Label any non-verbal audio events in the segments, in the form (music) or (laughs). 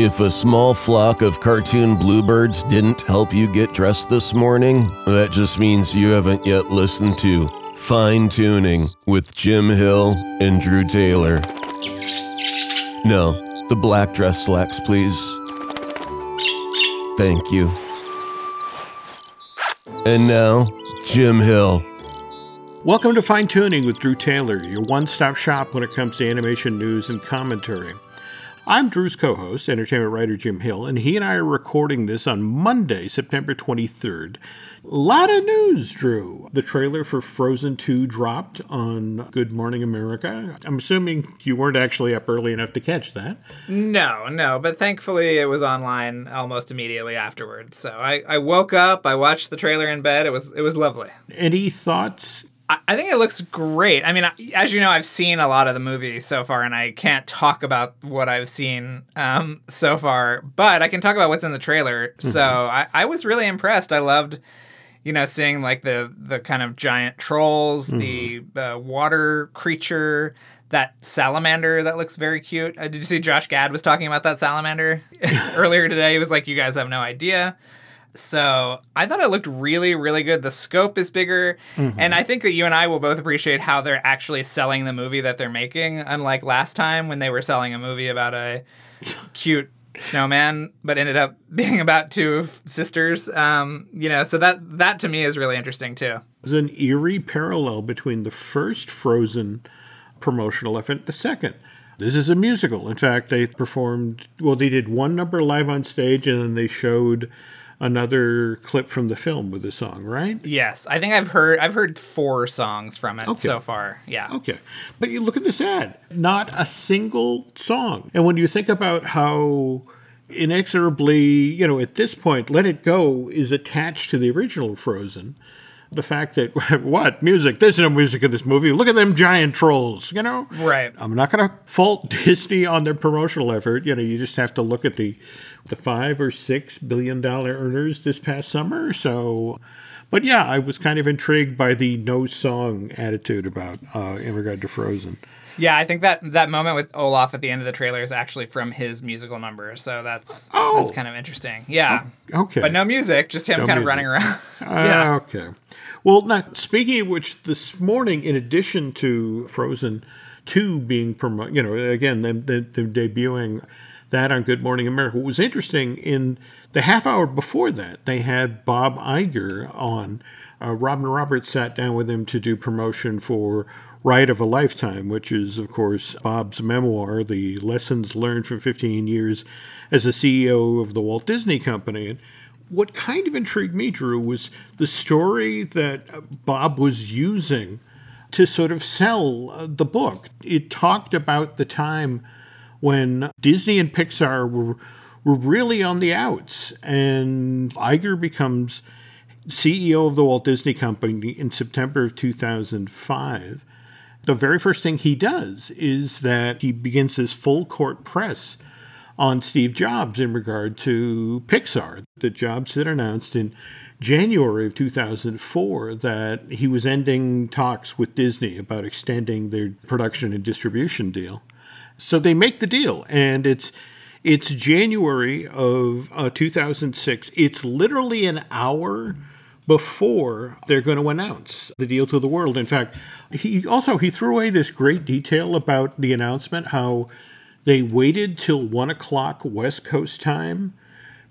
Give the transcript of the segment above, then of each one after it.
If a small flock of cartoon bluebirds didn't help you get dressed this morning, that just means you haven't yet listened to Fine Tuning with Jim Hill and Drew Taylor. No, the black dress slacks, please. Thank you. And now, Jim Hill. Welcome to Fine Tuning with Drew Taylor, your one stop shop when it comes to animation news and commentary. I'm Drew's co host, entertainment writer Jim Hill, and he and I are recording this on Monday, September 23rd. A lot of news, Drew. The trailer for Frozen 2 dropped on Good Morning America. I'm assuming you weren't actually up early enough to catch that. No, no, but thankfully it was online almost immediately afterwards. So I, I woke up, I watched the trailer in bed. It was it was lovely. Any thoughts I think it looks great. I mean, as you know, I've seen a lot of the movie so far, and I can't talk about what I've seen um, so far, but I can talk about what's in the trailer. Mm-hmm. So I, I, was really impressed. I loved, you know, seeing like the the kind of giant trolls, mm-hmm. the uh, water creature, that salamander that looks very cute. Uh, did you see Josh Gad was talking about that salamander (laughs) earlier today? He was like, "You guys have no idea." So I thought it looked really, really good. The scope is bigger. Mm-hmm. And I think that you and I will both appreciate how they're actually selling the movie that they're making, unlike last time when they were selling a movie about a cute snowman, but ended up (laughs) being about two sisters. Um, you know, so that that to me is really interesting too. There's an eerie parallel between the first Frozen promotional effort, the second. This is a musical. In fact, they performed well. They did one number live on stage, and then they showed another clip from the film with the song, right? Yes, I think I've heard I've heard four songs from it okay. so far. Yeah. Okay. But you look at this ad, not a single song. And when you think about how inexorably, you know, at this point, Let It Go is attached to the original Frozen. The fact that (laughs) what music? There's no music in this movie. Look at them giant trolls. You know, right? I'm not going to fault (laughs) Disney on their promotional effort. You know, you just have to look at the the five or six billion dollar earners this past summer. So, but yeah, I was kind of intrigued by the no song attitude about uh, in regard to Frozen. Yeah, I think that that moment with Olaf at the end of the trailer is actually from his musical number, so that's oh. that's kind of interesting. Yeah. Okay. But no music, just him no kind music. of running around. (laughs) uh, yeah. Okay. Well, now speaking of which, this morning, in addition to Frozen two being promoted, you know, again, them, them, them debuting that on Good Morning America. What was interesting in the half hour before that, they had Bob Iger on. Uh, Robin Roberts sat down with him to do promotion for Ride of a Lifetime, which is, of course, Bob's memoir, the lessons learned from 15 years as a CEO of the Walt Disney Company. And what kind of intrigued me, Drew, was the story that Bob was using to sort of sell uh, the book. It talked about the time when Disney and Pixar were were really on the outs, and Iger becomes CEO of the Walt Disney Company in September of 2005. The very first thing he does is that he begins this full court press on Steve Jobs in regard to Pixar. The Jobs had announced in January of 2004 that he was ending talks with Disney about extending their production and distribution deal. So they make the deal, and it's it's January of uh, 2006. It's literally an hour before they're going to announce the deal to the world. In fact, he also he threw away this great detail about the announcement how they waited till one o'clock West Coast time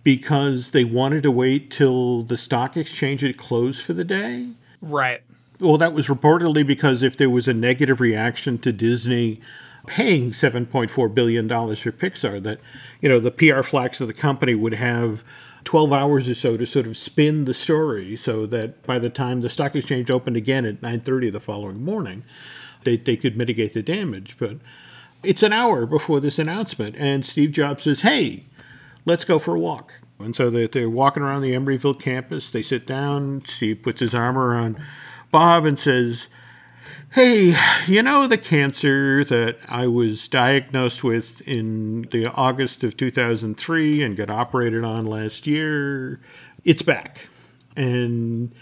because they wanted to wait till the stock exchange had closed for the day. Right. Well, that was reportedly because if there was a negative reaction to Disney paying $7.4 billion for Pixar, that, you know, the PR flacks of the company would have 12 hours or so to sort of spin the story so that by the time the stock exchange opened again at 9.30 the following morning, they, they could mitigate the damage. But it's an hour before this announcement, and Steve Jobs says, hey, let's go for a walk. And so they, they're walking around the Emeryville campus. They sit down. Steve puts his arm around Bob and says, Hey, you know the cancer that I was diagnosed with in the August of 2003 and got operated on last year? It's back. And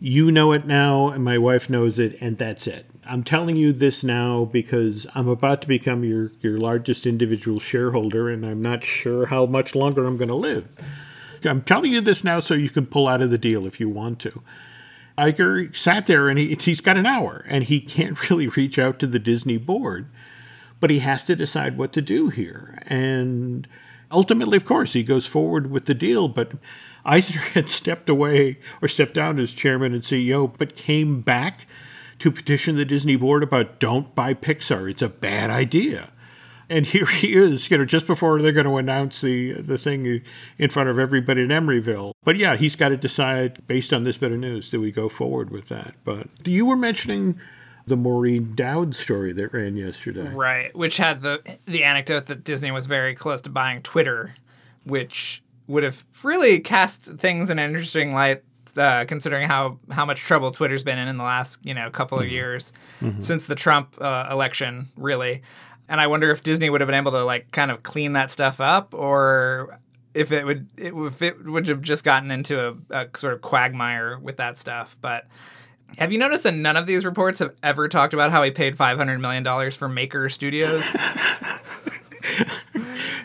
you know it now, and my wife knows it, and that's it. I'm telling you this now because I'm about to become your, your largest individual shareholder and I'm not sure how much longer I'm going to live. I'm telling you this now so you can pull out of the deal if you want to. Iger sat there and he, he's got an hour and he can't (laughs) really reach out to the Disney board, but he has to decide what to do here. And ultimately, of course, he goes forward with the deal, but Eisner (laughs) had stepped away or stepped down as chairman and CEO, but came back to petition the Disney board about don't buy Pixar. It's a bad idea. And here he is, you know, just before they're going to announce the the thing in front of everybody in Emeryville. But yeah, he's got to decide based on this bit of news do we go forward with that. But you were mentioning the Maureen Dowd story that ran yesterday, right? Which had the the anecdote that Disney was very close to buying Twitter, which would have really cast things in an interesting light uh, considering how how much trouble Twitter's been in in the last you know couple of mm-hmm. years mm-hmm. since the Trump uh, election, really. And I wonder if Disney would have been able to like kind of clean that stuff up, or if it would it, if it would have just gotten into a, a sort of quagmire with that stuff. But have you noticed that none of these reports have ever talked about how he paid five hundred million dollars for Maker Studios? (laughs)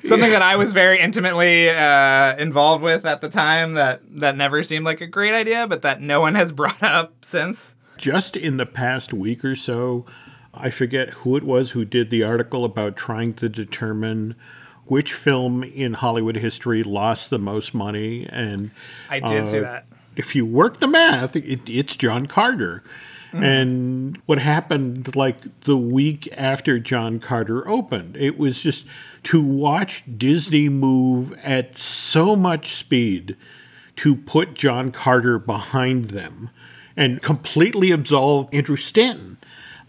Something that I was very intimately uh, involved with at the time that that never seemed like a great idea, but that no one has (laughs) brought up since. Just in the past week or so, I forget who it was who did the article about trying to determine which film in Hollywood history lost the most money. And I did uh, see that. If you work the math, it, it's John Carter. Mm. And what happened like the week after John Carter opened, it was just to watch Disney move at so much speed to put John Carter behind them and completely absolve Andrew Stanton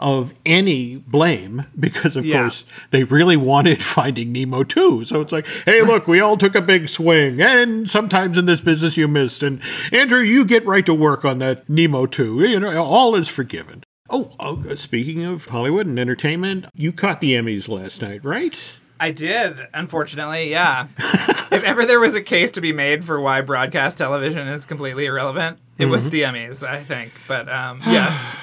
of any blame because, of yeah. course, they really wanted Finding Nemo too. So it's like, hey, look, we all took a big swing, and sometimes in this business you missed. And Andrew, you get right to work on that Nemo too. You know, all is forgiven. Oh, oh, speaking of Hollywood and entertainment, you caught the Emmys last night, right? I did, unfortunately, yeah. if ever there was a case to be made for why broadcast television is completely irrelevant, it mm-hmm. was the Emmys, I think. But um, yes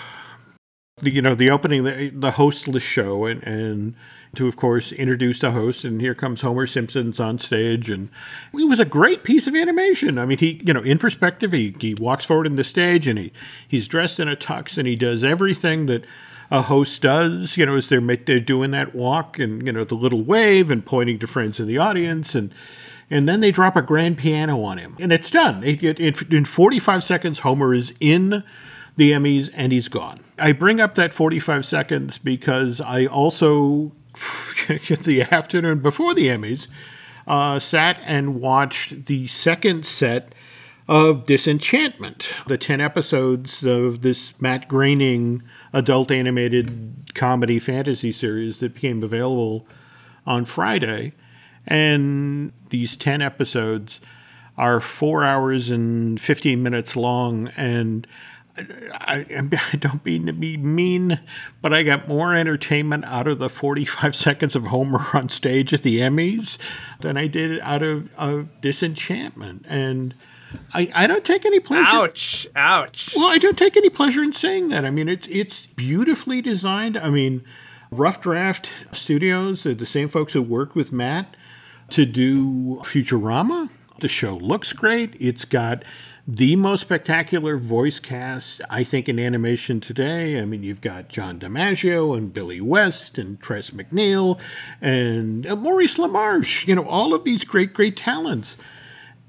you know, the opening, the, the hostless show, and, and to, of course, introduce the host. And here comes Homer Simpson's on stage. And it was a great piece of animation. I mean, he, you know, in perspective, he, he walks forward in the stage and he, he's dressed in a tux and he does everything that a host does, you know, as they're, they're doing that walk and, you know, the little wave and pointing to friends in the audience. And, and then they drop a grand piano on him. And it's done. In 45 seconds, Homer is in the Emmys and he's gone. I bring up that 45 seconds because I also, (laughs) the afternoon before the Emmys, uh, sat and watched the second set of Disenchantment, the 10 episodes of this Matt Groening adult animated comedy fantasy series that became available on Friday. And these 10 episodes are four hours and 15 minutes long. And I, (laughs) I, don't mean to be mean, but I got more entertainment out of the 45 (laughs) seconds of Homer on stage at the Emmys than I did out of, of Disenchantment. And I, I don't take any pleasure. Ouch! Ouch! Well, I don't take any pleasure in saying that. I mean, it's it's beautifully designed. I mean, Rough Draft Studios, the same folks who worked with Matt to do Futurama. The show looks great. It's got the most spectacular voice cast, I think, in animation today. I mean, you've got John DiMaggio and Billy West and Tress MacNeille and uh, Maurice LaMarche, you know, all of these great, great talents.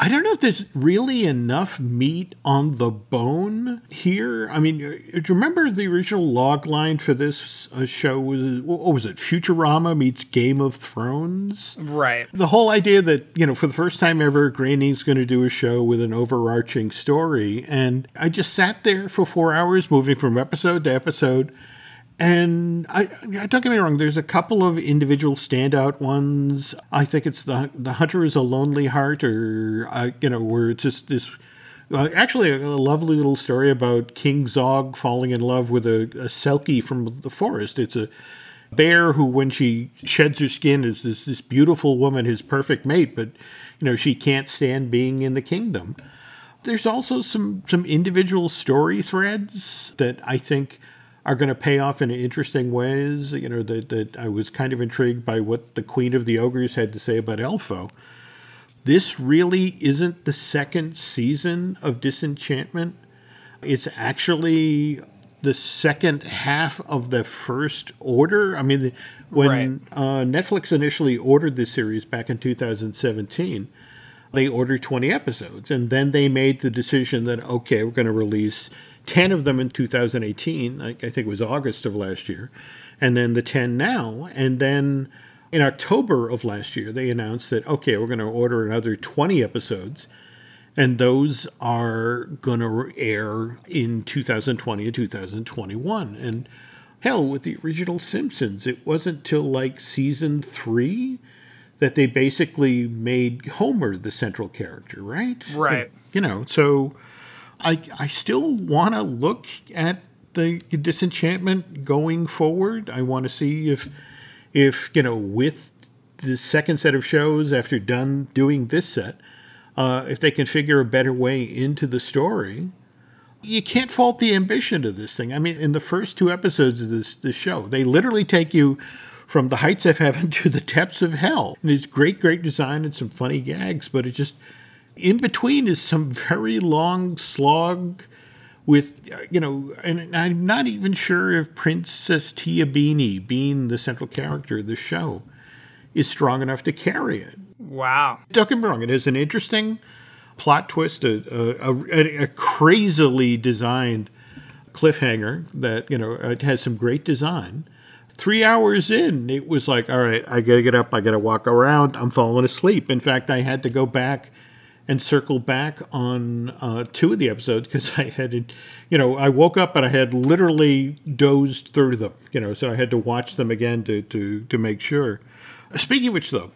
I don't know if there's really enough meat on the bone here. I mean, uh, do you remember the original log line for this uh, show was what was it? Futurama meets Game of Thrones. Right. The whole idea that you know, for the first time ever, Groening's going to do a show with an overarching story, and I just sat there for four hours, moving from episode to episode and I, don't get me wrong. There's a couple of individual standout ones. I think it's the the Hunter is a Lonely Heart, or uh, you know, where it's just this. Uh, actually, a, a, lovely little story about King Zog falling in love with a, a selkie from the forest. It's a bear who, when she sheds her skin, is this this beautiful woman, his perfect mate, but you know she can't stand being in the kingdom. There's also some some individual story threads that I think are going to pay off in interesting ways. You know, that, that I was kind of intrigued by what the Queen of the Ogres had to say about Elfo. This really isn't the second season of Disenchantment. It's actually the second half of the first order. I mean, when Right. uh, Netflix initially ordered this series back in 2017, they ordered 20 episodes. And then they made the decision that, okay, we're going to release 10 of them in 2018. I, I think it was August of last year. And then the 10 now. And then in October of last year, they announced that, okay, we're going to order another 20 episodes and those are going to air in 2020 and 2021 and hell with the original simpsons it wasn't till like season 3 that they basically made homer the central character right Right. you know so i i still want to look at the disenchantment going forward i want to see if if you know with the second set of shows after done doing this set uh, if they can figure a better way into the story, you can't fault the ambition of this thing. I mean, in the first two episodes of this this show, they literally take you from the heights of heaven (laughs) to the depths of hell. And it's great, great design and some funny gags, but it just in between is some very long slog with uh, you know, and I'm not even sure if Princess Tiabeanie, being the central character of the show, is strong enough to carry it. Wow. Don't get me wrong; it is an interesting plot twist, a, a, a, a crazily designed cliffhanger that you know it has some great design. Three hours in, it was like, all right, I gotta get up, I gotta walk around, I'm falling asleep. In fact, I had to go back and circle back on uh, two of the episodes because I had, you know, I woke up and I had literally dozed through them, you know, so I had to watch them again to to to make sure. Speaking of which, though,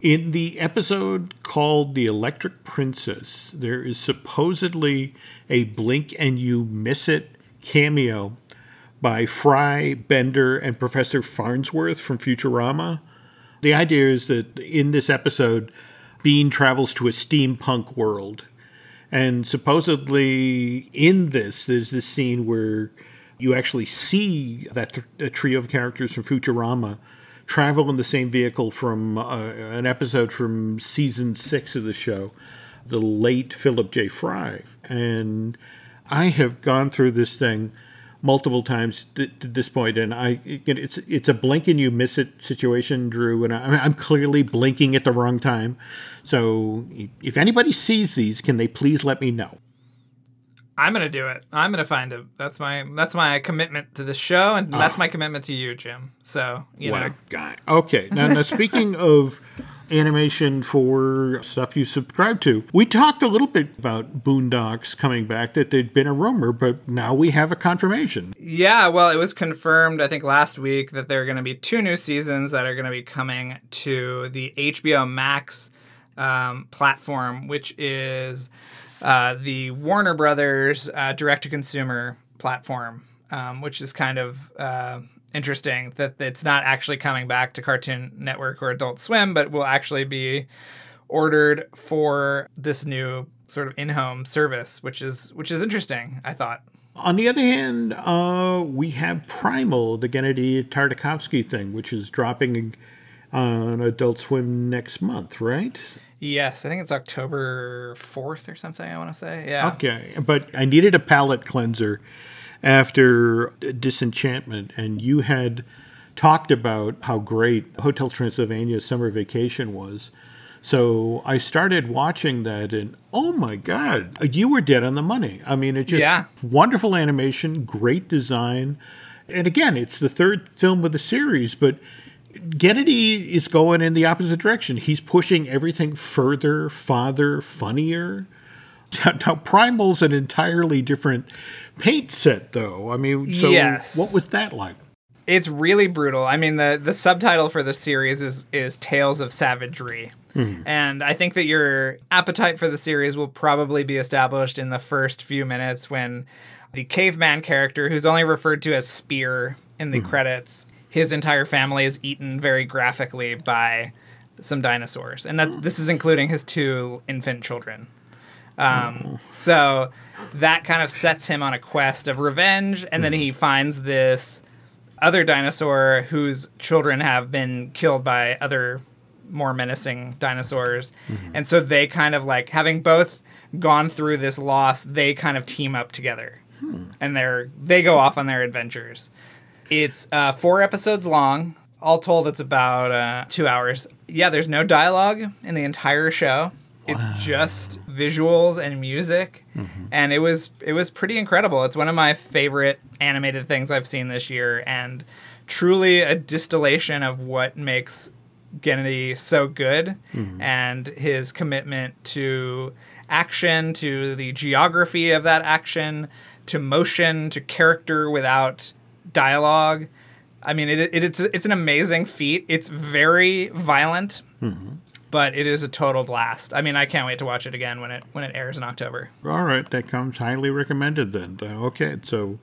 in the episode called The Electric Princess, there is supposedly a blink and you miss it cameo by Fry, Bender, and Professor Farnsworth from Futurama. The idea is that in this episode, Bean travels to a steampunk world. And supposedly in this, there's this scene where you actually see that th- trio of characters from Futurama travel in the same vehicle from uh, an episode from season six of the show, the late Philip J. Fry. And I have gone through this thing multiple times th- to this point, and I it's it's a blink and you miss it situation, Drew. And I, I'm clearly blinking at the wrong time. So if anybody sees these, can they please let me know? I'm gonna do it. I'm gonna find him. That's my that's my commitment to the show, and ah. that's my commitment to you, Jim. So you What know, a guy. Okay. Now, now speaking of animation for stuff you subscribe to, we talked a little bit about Boondocks coming back, that there'd been a rumor, but now we have a confirmation. Yeah, well, it was confirmed, I think, last week that there are going to be two new seasons that are going to be coming to the HBO Max um, platform, which is uh, the Warner Brothers uh, direct to consumer platform, um, which is kind of uh, interesting that it's not actually coming back to Cartoon Network or Adult Swim, but will actually be ordered for this new sort of in-home service, which is which is interesting. I thought. On the other hand, uh, we have Primal, the Gennady Tartakovsky thing, which is dropping on Adult Swim next month, right? Yes, I think it's October 4th or something, I want to say. Yeah. Okay, but I needed a palate cleanser after Disenchantment, and you had talked about how great Hotel Transylvania Summer Vacation was. So I started watching that, and oh my God, you were dead on the money. I mean, it's just Yeah. wonderful animation, great design, and again, it's the third film of the series, but Gennady is going in the opposite direction. He's pushing everything further, farther, funnier. Now, Primal's an entirely different paint set, though. I mean, so Yes. what was that like? It's really brutal. I mean, the the subtitle for the series is is Tales of Savagery. Hmm. And I think that your appetite for the series will probably be established in the first few minutes when the caveman character, who's only referred to as Spear in the hmm. credits, his entire family is eaten very graphically by some dinosaurs. And that hmm. this is including his two infant children. Um, so that kind of sets him on a quest of revenge, and then he finds this other dinosaur whose children have been killed by other more menacing dinosaurs. And so they kind of like having both gone through this loss, they kind of team up together. And they're they go off on their adventures. It's uh, four episodes long. All told, it's about uh, two hours. Yeah, there's no dialogue in the entire show. It's just visuals and music, mm-hmm. and it was it was pretty incredible. It's one of my favorite animated things I've seen this year, and truly a distillation of what makes Gennady so good, mm-hmm. and his commitment to action, to the geography of that action, to motion, to character without dialogue. I mean, it, it, it's it's an amazing feat. It's very violent, mm-hmm. But it is a total blast. I mean, I can't wait to watch it again when it when it airs in October. All right, that comes highly recommended then. Uh, okay, so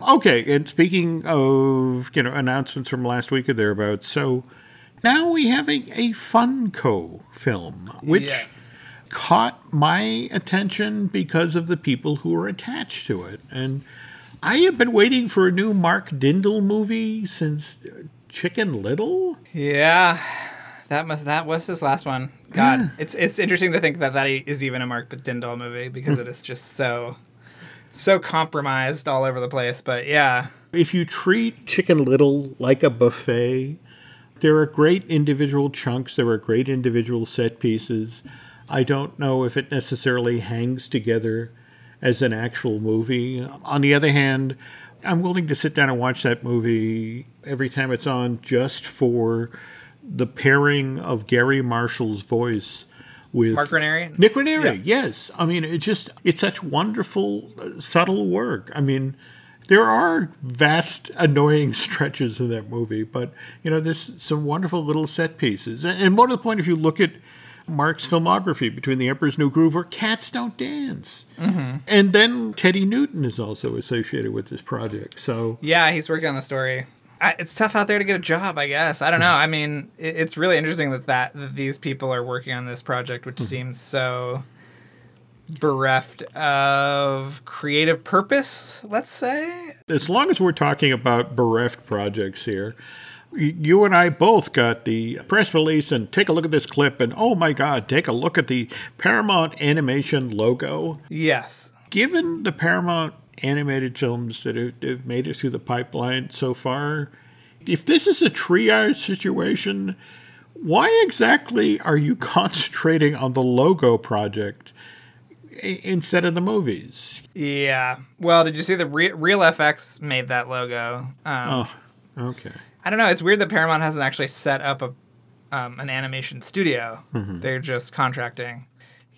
okay, and speaking of you know announcements from last week or thereabouts, so now we have a, a Funko film, which Yes. caught my attention because of the people who were attached to it, and I have been waiting for a new Mark Dindal movie since uh, Chicken Little. Yeah, that must that was his last one. God, it's it's interesting to think that that is even a Mark Dindal movie because it is just so so compromised all over the place. But yeah, If you treat Chicken Little like a buffet, there are great individual chunks, there are great individual set pieces. I don't know if it necessarily hangs together as an actual movie. On the other hand, I'm willing to sit down and watch that movie every time it's on just for the pairing of Garry Marshall's voice with Mark Ranieri. Nick Ranieri, Yeah. yes. I mean, it just it's such wonderful, uh, subtle work. I mean, there are vast, annoying (laughs) stretches in that movie, but you know, there's some wonderful little set pieces. And, more to the point, if you look at Mark's filmography between The Emperor's New Groove or Cats Don't Dance, and then Teddy Newton is also associated with this project. So Yeah, he's working on the story. I, it's tough out there to get a job, I guess. I don't know. I mean, it, it's really interesting that, that that these people are working on this project, which hmm. seems so bereft of creative purpose. Let's say. as long as we're talking about bereft projects here, you and I both got the press release and take a look at this clip, and oh my God, take a look at the Paramount Animation logo. Yes. Given the Paramount animated films that have, have made it through the pipeline so far, if this is a triage situation, why exactly are you (laughs) concentrating on the logo project i- instead of the movies? Yeah. Well, did you see the Re- Reel FX made that logo? Um, Oh, okay. I don't know. It's weird that Paramount hasn't actually set up a um, an animation studio. Mm-hmm. They're just contracting.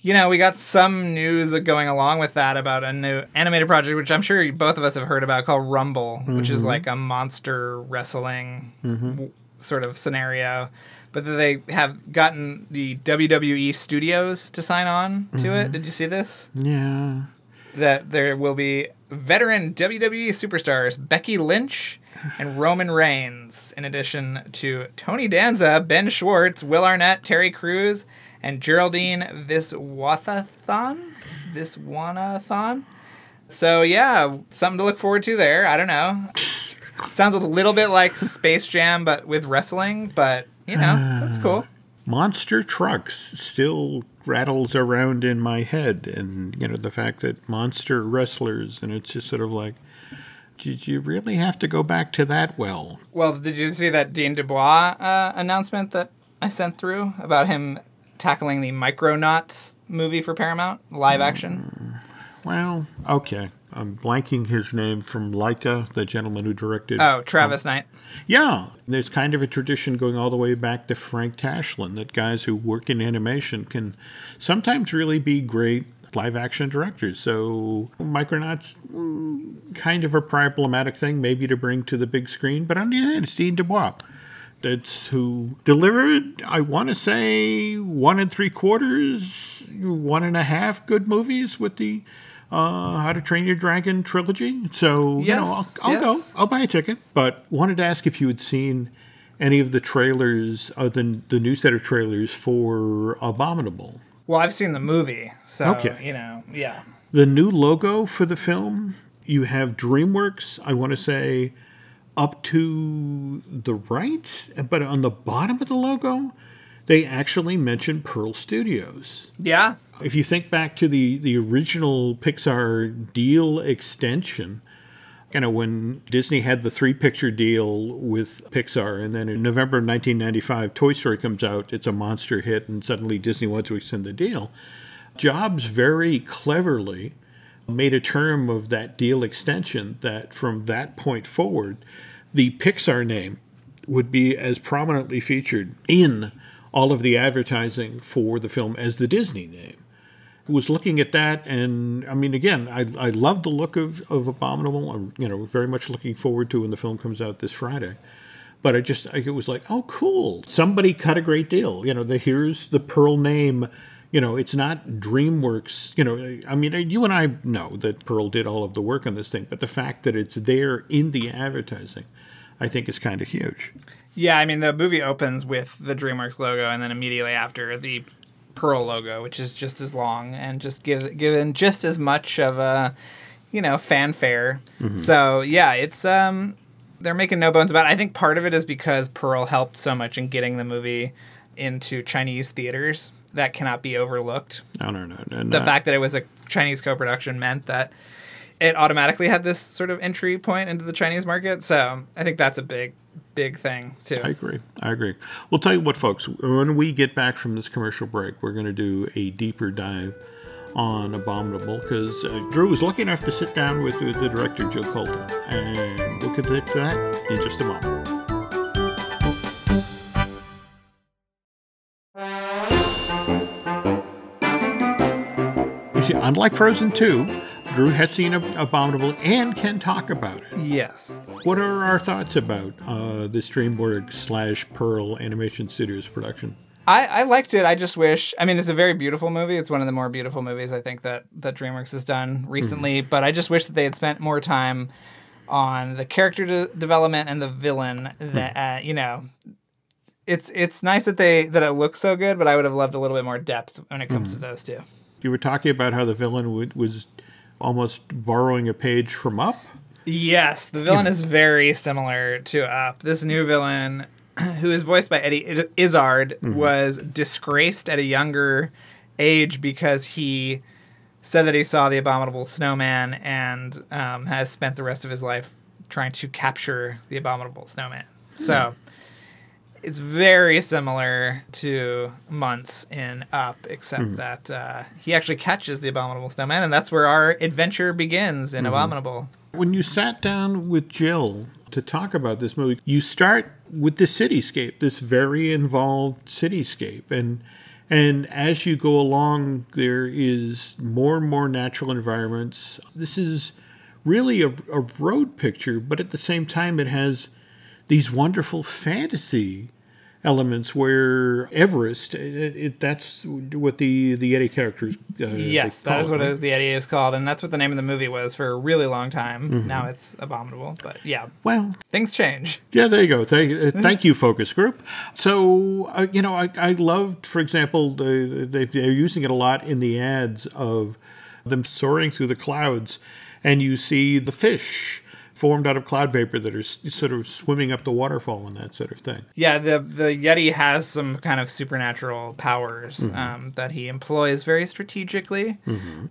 You know, we got some news going along with that about a new animated project, which I'm sure both of us have heard about, called Rumble, which is Mm-hmm. like a monster wrestling w- sort of scenario. But they have gotten the WWE studios to sign on to Mm-hmm. it. Did you see this? Yeah. that there will be veteran WWE superstars Becky Lynch and (sighs) Roman Reigns, in addition to Tony Danza, Ben Schwartz, Will Arnett, Terry Crews, and Geraldine Viswanathan. Viswanathan. So yeah, something to look forward to there. I don't know. Sounds a little bit like Space Jam, but with wrestling. But you know, that's cool. monster trucks still rattles around in my head and you know the fact that monster wrestlers and it's just sort of like did you really have to go back to that well Well, did you see that Dean DeBlois uh, announcement that I sent through about him tackling the Micronauts movie for Paramount live action? well okay i'm blanking his name from Laika, the gentleman who directed Oh, Travis Knight. yeah there's kind of a tradition going all the way back to frank tashlin that guys who work in animation can sometimes really be great live action directors so micronauts mm, kind of a problematic thing maybe to bring to the big screen but on the other hand it's dean deblois that's who delivered i want to say one and three quarters one and a half good movies with the uh, How to Train Your Dragon trilogy. So you know, I'll, I'll yes. go. I'll buy a ticket. But wanted to ask if you had seen any of the trailers, uh, the the new set of trailers for Abominable. Well, I've seen the movie, so Okay. you know, yeah. The new logo for the film, you have DreamWorks, I want to say, up to the right, but on the bottom of the logo, they actually mention Pearl Studios. Yeah. If you think back to the, the original Pixar deal extension, you know, when Disney had the three picture deal with Pixar, and then in November of 1995, Toy Story comes out, it's a monster hit, and suddenly Disney wants to extend the deal. Jobs very cleverly made a term of that deal extension that from that point forward, the Pixar name would be as prominently featured in all of the advertising for the film as the Disney name. Was looking at that and i mean again i, I love the look of, of abominable. I'm you know very much looking forward to when the film comes out this friday. But i just I, it was like oh cool. Somebody cut a great deal. You know the here's the pearl name you know it's not dreamworks you know i mean you and i know that pearl did all of the work on this thing but the fact that it's there in the advertising i think is kind of huge Yeah, I mean the movie opens with the DreamWorks logo, and then immediately after the Pearl logo, which is just as long and just give given just as much of a you know fanfare. So yeah, it's um they're making no bones about it. I think part of it is because Pearl helped so much in getting the movie into Chinese theaters. That cannot be overlooked. no no no no The fact that it was a Chinese co-production meant that it automatically had this sort of entry point into the Chinese market. So I think that's a big, big thing too. I agree. I agree. We'll tell you what, folks. When we get back from this commercial break, we're going to do a deeper dive on Abominable because uh, Drew was lucky enough to sit down with, with the director Jill Culton, and we'll get to that in just a moment. Unlike Frozen 2, Drew has seen Abominable and can talk about it. Yes. What are our thoughts about uh, this DreamWorks slash Pearl Animation Studios production? I, I liked it. I just wish. I mean, it's a very beautiful movie. It's one of the more beautiful movies I think that that DreamWorks has done recently. But I just wish that they had spent more time on the character de- development and the villain. That uh, you know, it's it's nice that they that it looks so good, but I would have loved a little bit more depth when it comes to those two. You were talking about how the villain w- was almost borrowing a page from Up. Yes, the villain is very similar to Up. This new villain, who is voiced by Eddie Izzard, was disgraced at a younger age because he said that he saw the abominable snowman and um, has spent the rest of his life trying to capture the abominable snowman. So it's very similar to Muntz in Up, except that uh, he actually catches the abominable snowman, and that's where our adventure begins in Abominable. When you sat down with Jill to talk about this movie, you start with the cityscape, this very involved cityscape, and and as you go along, there is more and more natural environments. This is really a, a road picture, but at the same time, it has these wonderful fantasy elements where Everest, it, it, that's what the the Yeti characters. Uh, Yes, that is what it- the Yeti is called, and that's what the name of the movie was for a really long time. Mm-hmm. Now it's Abominable, but yeah, Well, things change. Yeah, there you go. Thank, uh, thank you, focus group. So, uh, you know, I, I loved, for example, the, they, they're using it a lot in the ads of them soaring through the clouds, and you see the fish formed out of cloud vapor that are sort of swimming up the waterfall and that sort of thing. Yeah, the the Yeti has some kind of supernatural powers Mm-hmm. um, that he employs very strategically,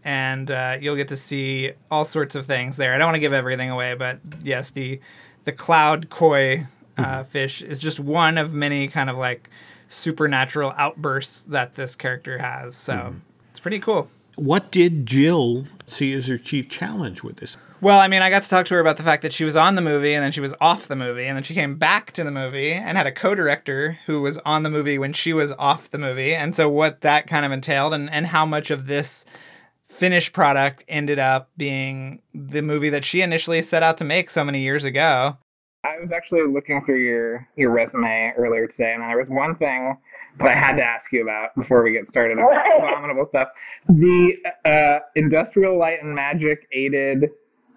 and uh, you'll get to see all sorts of things there. I don't want to give everything away, but yes, the the cloud koi uh, Mm-hmm. fish is just one of many kind of like supernatural outbursts that this character has. So Mm-hmm. it's pretty cool. What did Jill see as her chief challenge with this? Well, I mean, I got to talk to her about the fact that she was on the movie and then she was off the movie and then she came back to the movie and had a co-director who was on the movie when she was off the movie. And so what that kind of entailed and, and how much of this finished product ended up being the movie that she initially set out to make so many years ago. I was actually looking through your your resume earlier today, and there was one thing that I had to ask you about before we get started on abominable stuff. The uh, Industrial Light and Magic aided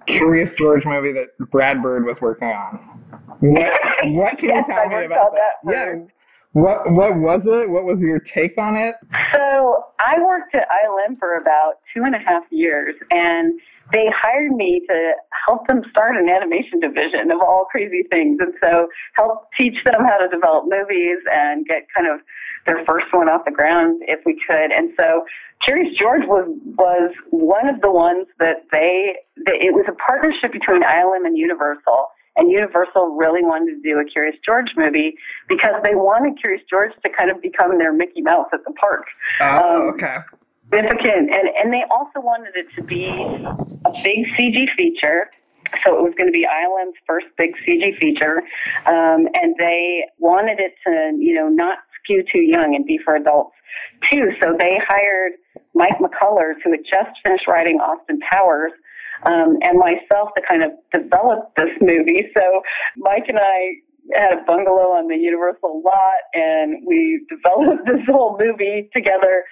Curious George movie that Brad Bird was working on. What what can Yes, you tell I me about that? that Yeah. What what was it? What was your take on it? So I worked at ILM for about two and a half years, and they hired me to help them start an animation division of all crazy things, and so help teach them how to develop movies and get kind of their first one off the ground if we could. And so Curious George was was one of the ones that they that it was a partnership between ILM and Universal. And Universal really wanted to do a Curious George movie because they wanted Curious George to kind of become their Mickey Mouse at the park. Oh, um, okay. Significant. And, and they also wanted it to be a big CG feature. So it was going to be ILM's first big CG feature. Um, and they wanted it to, you know, not skew too young and be for adults too. So they hired Mike McCullers, who had just finished writing Austin Powers, um, and myself to kind of develop this movie. So Mike and I had a bungalow on the Universal lot, and we (laughs) developed this whole movie together.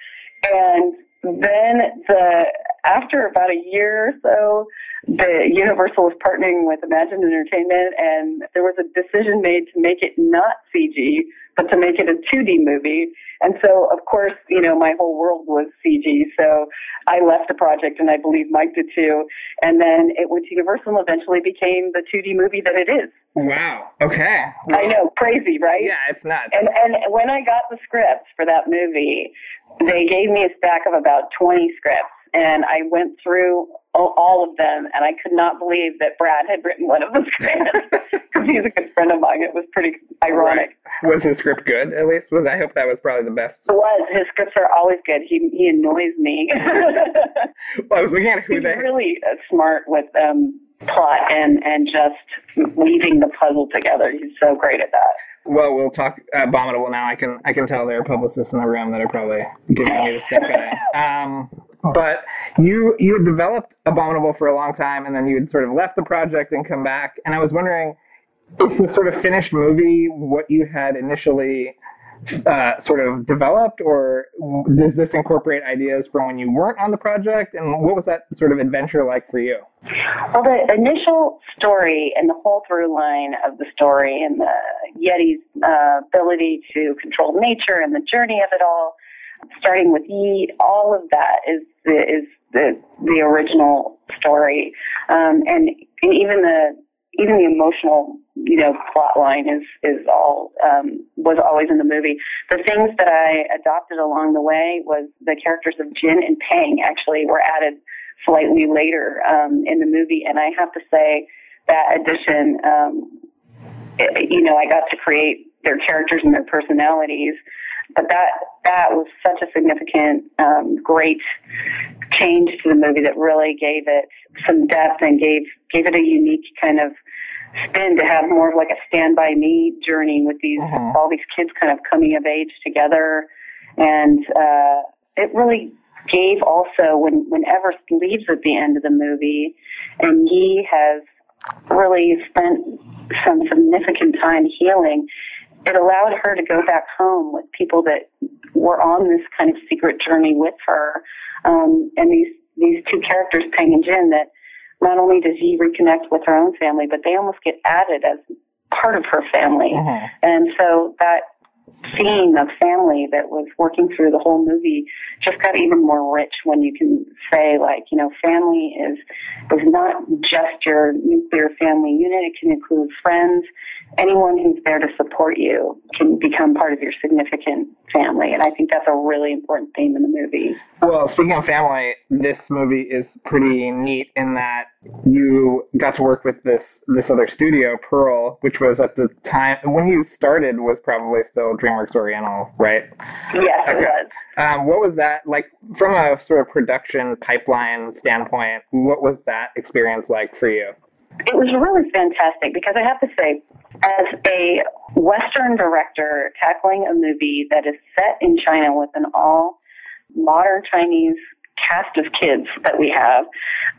And then the after about a year or so, the Universal was partnering with Imagine Entertainment, and there was a decision made to make it not CG, but to make it a 2D movie. And so, of course, you know, my whole world was CG. So I left the project, and I believe Mike did too. And then it went to Universal, and eventually became the 2D movie that it is. Wow. Okay. I know, crazy, right? Yeah, it's nuts. And and when I got the scripts for that movie, they gave me a stack of about 20 scripts and I went through all of them, and I could not believe that Brad had written one of the (laughs) scripts because he's a good friend of mine. It was pretty ironic. Right. Was his script good? At least was I hope that was probably the best. It was. His scripts are always good. He he annoys me. (laughs) (laughs) well, I was looking at who he's they really uh, smart with um, plot and and just weaving the puzzle together. He's so great at that. Well, we'll talk abominable now. I can I can tell there are publicists in the room that are probably giving me the stink eye. Um, but you you had developed Abominable for a long time, and then you had sort of left the project and come back. And I was wondering, is the sort of finished movie what you had initially uh, sort of developed, or does this incorporate ideas from when you weren't on the project? And what was that sort of adventure like for you? Well, the initial story and the whole through line of the story and the Yeti's uh, ability to control nature and the journey of it all starting with Yi, all of that is the, is the the original story, um, and, and even the even the emotional you know plot line is is all um, was always in the movie. The things that I adopted along the way was the characters of Jin and Pang actually were added slightly later um, in the movie, and I have to say that addition, um, it, you know, I got to create their characters and their personalities but that that was such a significant, um, great change to the movie that really gave it some depth and gave gave it a unique kind of spin to have more of like a stand by me journey with these uh-huh. all these kids kind of coming of age together, and uh, it really gave also when when Everest leaves at the end of the movie, and he has really spent some significant time healing it allowed her to go back home with people that were on this kind of secret journey with her. Um, and these, these two characters, Pang and Jin, that not only does he reconnect with her own family, but they almost get added as part of her family. Mm-hmm. And so that scene of family that was working through the whole movie just got even more rich when you can say like you know family is is not just your nuclear family unit it can include friends anyone who's there to support you can become part of your significant family. And I think that's a really important theme in the movie. Well, speaking of family, this movie is pretty neat in that you got to work with this this other studio, Pearl, which was at the time when you started was probably still DreamWorks Oriental, right? Yes, okay. it was. Um, what was that like from a sort of production pipeline standpoint? What was that experience like for you? It was really fantastic because I have to say, as a Western director tackling a movie that is set in China with an all modern Chinese cast of kids that we have,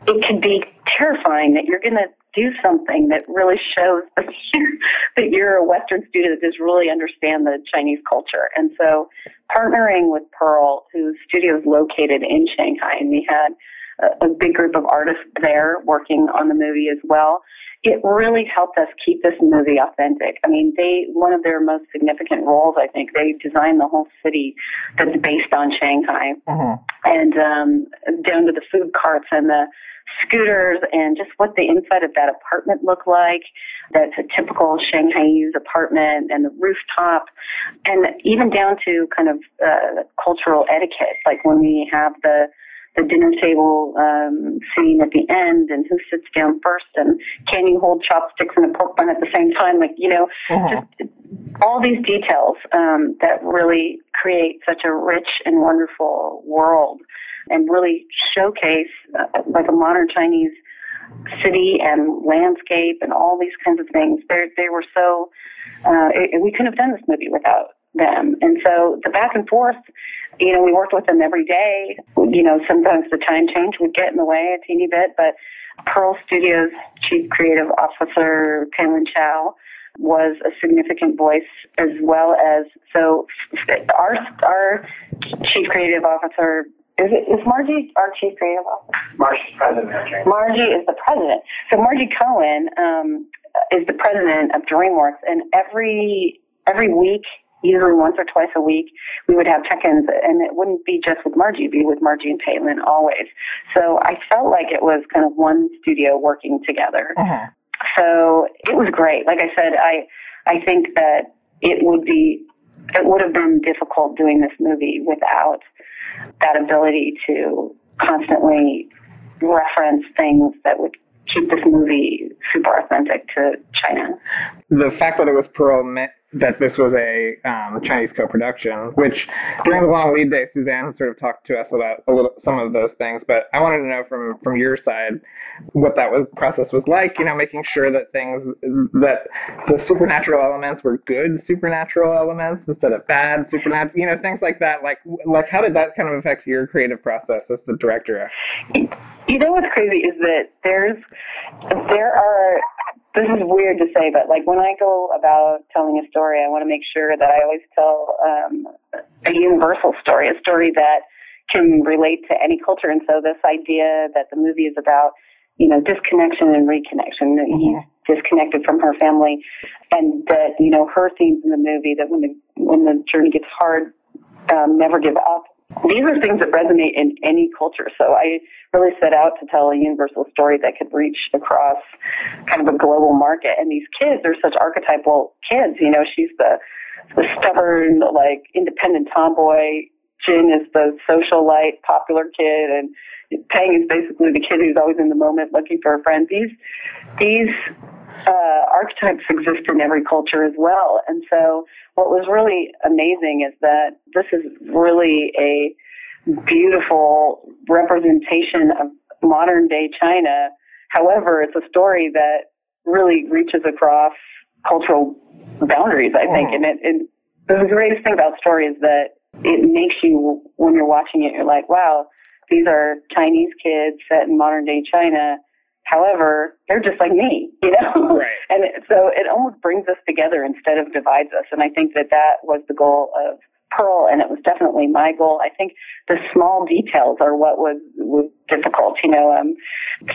it can be terrifying that you're going to do something that really shows (laughs) that you're a Western student that does really understand the Chinese culture. And so partnering with Pearl, whose studio is located in Shanghai, and we had a, a big group of artists there working on the movie as well. It really helped us keep this movie authentic. I mean, they one of their most significant roles, I think, they designed the whole city that's based on Shanghai, Mhm. and um, down to the food carts and the scooters and just what the inside of that apartment looked like. That's a typical Shanghaiese apartment and the rooftop, and even down to kind of uh, cultural etiquette, like when we have the the dinner table um, scene at the end and who sits down first and can you hold chopsticks and a pork bun at the same time like you know Mhm. just all these details um, that really create such a rich and wonderful world and really showcase uh, like a modern Chinese city and landscape and all these kinds of things. They they were so uh, it, we couldn't have done this movie without them. And so the back and forth, you know, we worked with them every day. You know, sometimes the time change would get in the way a teeny bit, but Pearl Studios chief creative officer Peilin Chou was a significant voice as well as so our our chief creative officer is it is Margie our chief creative officer? Marcia's president. Margie is the president. So Margie Cohn um, is the president of DreamWorks, and every every week, usually once or twice a week, we would have check-ins, and it wouldn't be just with Margie; it'd be with Margie and Peilin always. So I felt like it was kind of one studio working together. Mhm. So it was great. Like I said, I I think that it would be it would have been difficult doing this movie without that ability to constantly reference things that would keep this movie super authentic to China. the fact that it was Pearl meant that this was a um, Chinese co-production, which during the long lead day, Suzanne sort of talked to us about a little some of those things. But I wanted to know from from your side what that was process was like. You know, making sure that things that the supernatural elements were good supernatural elements instead of bad supernatural. You know, things like that. Like like how did that kind of affect your creative process as the director? You know what's crazy is that there's there are this is weird to say, but like when I go about telling a story, I want to make sure that I always tell um, a universal story, a story that can relate to any culture. And so this idea that the movie is about, you know, disconnection and reconnection. That He's disconnected from her family, and that you know her themes in the movie that when the when the journey gets hard, um, never give up. These are things that resonate in any culture. So I really set out to tell a universal story that could reach across kind of a global market. And these kids are such archetypal kids. You know, she's the the stubborn, like independent tomboy. Jin is the socialite, popular kid, and Peng is basically the kid who's always in the moment looking for a friend. These these uh, archetypes exist in every culture as well. And so, what was really amazing is that this is really a beautiful representation of modern day China. However, it's a story that really reaches across cultural boundaries, I think. Mm. And it, it, the greatest thing about story is that it makes you, when you're watching it, you're like, wow, these are Chinese kids set in modern day China. However, they're just like me, you know? (laughs) Right. And so it almost brings us together instead of divides us. And I think that that was the goal of Pearl, and it was definitely my goal. I think the small details are what was, was difficult, you know, um,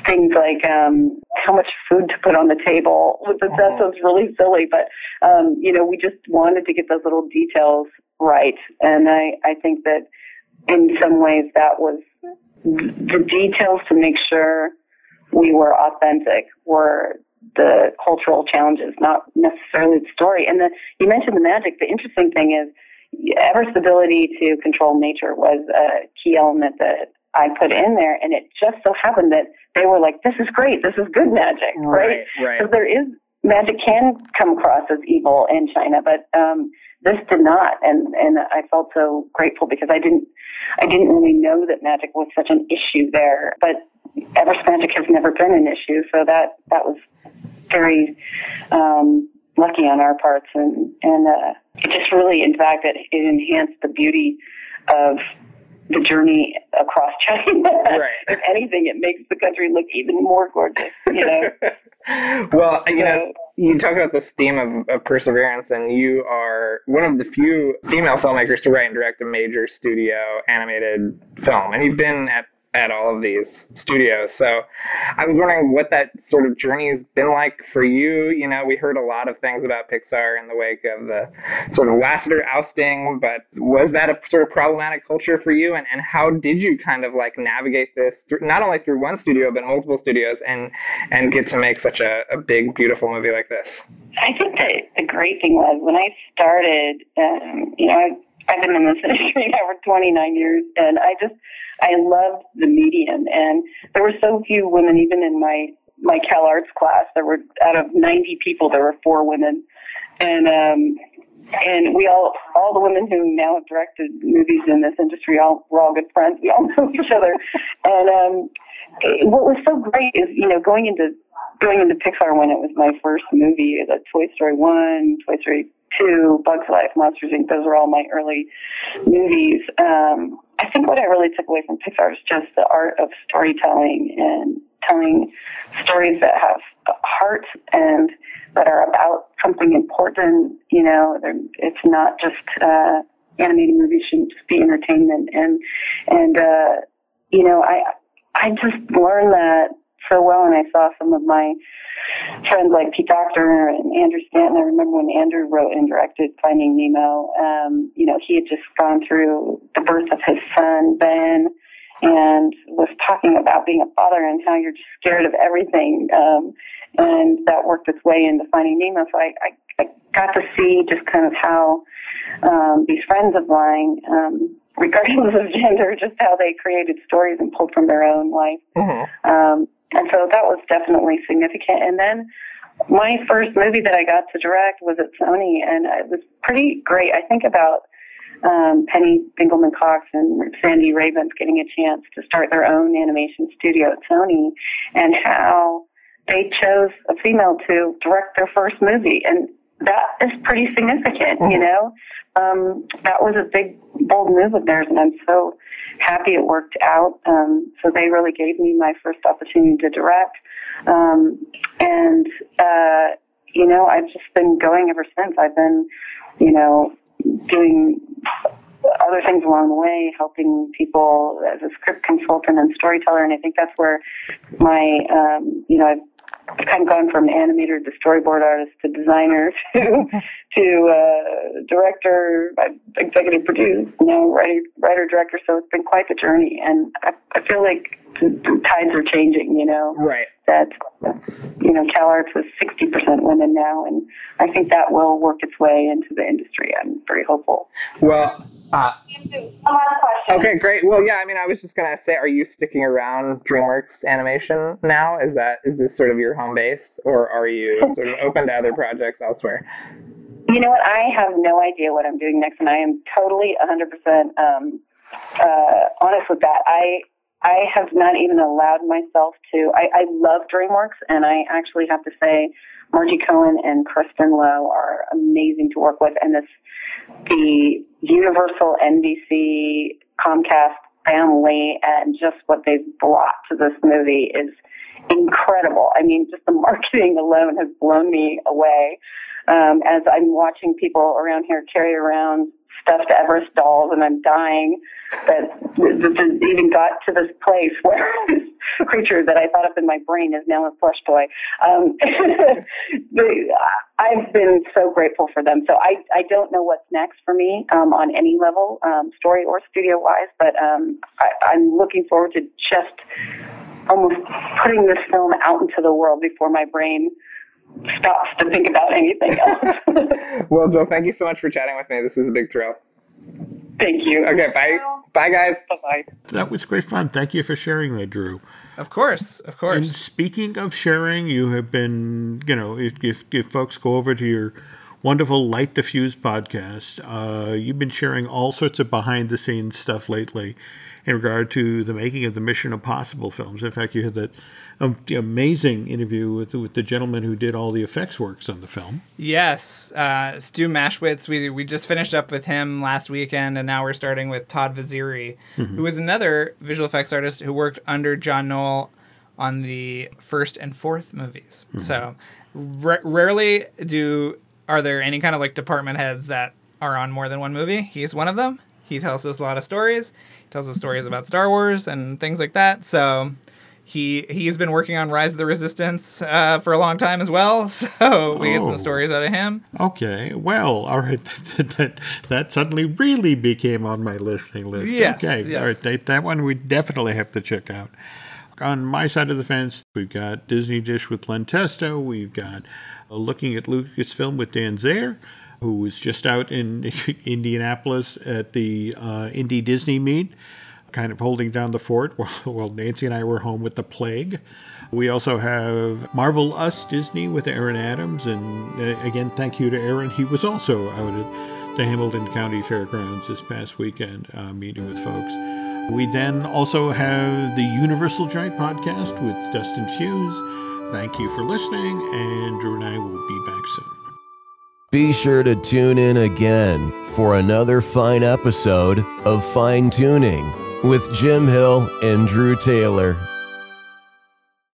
things like um, how much food to put on the table. That that sounds really silly, but, um, you know, we just wanted to get those little details right. And I, I think that in some ways that was the details to make sure we were authentic were the cultural challenges, not necessarily the story. And the, you mentioned the magic. The interesting thing is Everest's ability to control nature was a key element that I put in there, and it just so happened that they were like, "This is great. This is good magic, right?" Right. So there is magic can come across as evil in China, but um, this did not, and and I felt so grateful because I didn't I didn't really know that magic was such an issue there, but Everest magic has never been an issue, so that that was very um, lucky on our parts, and and uh, it just really, in fact, it, it enhanced the beauty of the journey across China. (laughs) Right. if anything, it makes the country look even more gorgeous. You know. (laughs) well, you know, you talk about this theme of, of perseverance, and you are one of the few female filmmakers to write and direct a major studio animated film. And you've been at at all of these studios. So I was wondering what that sort of journey has been like for you. You know, we heard a lot of things about Pixar in the wake of the sort of Lasseter ousting, but was that a sort of problematic culture for you? And, and how did you kind of like navigate this through, not only through one studio, but multiple studios and, and get to make such a, a big, beautiful movie like this? I think that the great thing was when I started, um, you know, I've been in this industry now for 29 years, and I just, I loved the medium. And there were so few women, even in my, my Cal Arts class, there were, out of 90 people, there were four women. And, um, and we all, all the women who now have directed movies in this industry, all we're all good friends. We all (laughs) know each other. And um, what was so great is, you know, going into going into Pixar when it was my first movie, the Toy Story One, Toy Story Two, Bugs Life, Monsters Inc. Those were all my early movies. Um, I think what I really took away from Pixar is just the art of storytelling and telling stories that have heart and that are about something important. You know, it's not just uh, animating movies shouldn't just be entertainment. And and uh, you know, I I just learned that so well, and I saw some of my friends like Pete Docter and Andrew Stanton. I remember when Andrew wrote and directed Finding Nemo. Um, you know, he had just gone through the birth of his son Ben, and was talking about being a father and how you're just scared of everything. Um, and that worked its way into Finding Nemo. So I, I, I got to see just kind of how um, these friends of mine, um, regardless of gender, just how they created stories and pulled from their own life. Mm-hmm. Um, and so that was definitely significant. And then my first movie that I got to direct was at Sony, and it was pretty great. I think about um, Penney Finkelman Cox and Sandy Rabins getting a chance to start their own animation studio at Sony, and how they chose a female to direct their first movie, and that is pretty significant, mm-hmm. you know. Um, that was a big, bold move of theirs, and I'm so happy it worked out. Um, so they really gave me my first opportunity to direct, um, and uh, you know, I've just been going ever since. I've been, you know, doing other things along the way, helping people as a script consultant and storyteller, and I think that's where my, um, you know, I've I've kind of gone from animator to storyboard artist to designer (laughs) to to uh, director, executive producer, know, writer, writer director. So it's been quite the journey, and I, I feel like tides are changing. You know, right? That you know, Cal Arts is sixty percent women now, and I think that will work its way into the industry. I'm very hopeful. Well, uh, okay, great. Well, yeah, I mean, I was just gonna say, are you sticking around DreamWorks Animation now? Is that is this sort of your home base, or are you sort of (laughs) open to other projects elsewhere? You know what? I have no idea what I'm doing next, and I am totally 100% um, uh, honest with that. I I have not even allowed myself to. I, I love DreamWorks, and I actually have to say, Margie Cohn and Kristen Lowe are amazing to work with, and this the Universal NBC Comcast family and just what they've brought to this movie is incredible. I mean, just the (laughs) marketing alone has blown me away. Um, as I'm watching people around here carry around stuffed Everest dolls, and I'm dying that it even got to this place where (laughs) this creature that I thought up in my brain is now a plush toy. Um, (laughs) I've been so grateful for them. So I, I don't know what's next for me um, on any level, um, story or studio wise, but um, I, I'm looking forward to just almost putting this film out into the world before my brain stops to think about anything else. (laughs) well, Joe, thank you so much for chatting with me. This was a big thrill. Thank you. Okay, bye. Bye, guys. Bye bye. That was great fun. Thank you for sharing that, Drew. Of course, of course. And speaking of sharing, you have been, you know, if, if, if folks go over to your wonderful Light the Fuse podcast, uh, you've been sharing all sorts of behind the scenes stuff lately in regard to the making of the Mission Impossible films. In fact, you had that amazing interview with with the gentleman who did all the effects works on the film. Yes, uh, Stu Maschwitz. We we just finished up with him last weekend, and now we're starting with Todd Vaziri, mm-hmm. who is another visual effects artist who worked under John Knoll on the first and fourth movies. Mm-hmm. So r- rarely do are there any kind of like department heads that are on more than one movie. He's one of them. He tells us a lot of stories. He tells us stories about Star Wars and things like that. So he he's been working on Rise of the Resistance uh, for a long time as well. (laughs) So we get Oh. some stories out of him. Okay, well, all right. (laughs) That, that, that suddenly really became on my listening list. Yes, Okay, yes. all right. That, that one we definitely have to check out. On my side of the fence, we've got Disney Dish with Len Testa. We've got uh, Looking at Lucasfilm with Dan Zehr, who was just out in (laughs) Indianapolis at the uh, Indie Disney meet, kind of holding down the fort (laughs) while, while Nancy and I were home with the plague. We also have Marvel Us Disney with Aaron Adams. And uh, again, thank you to Aaron. He was also out at the Hamilton County Fairgrounds this past weekend uh, meeting with folks. We then also have the Universal Giant podcast with Dustin Hughes. Thank you for listening, and Drew and I will be back soon. Be sure to tune in again for another fine episode of Fine Tuning with Jim Hill and Drew Taylor.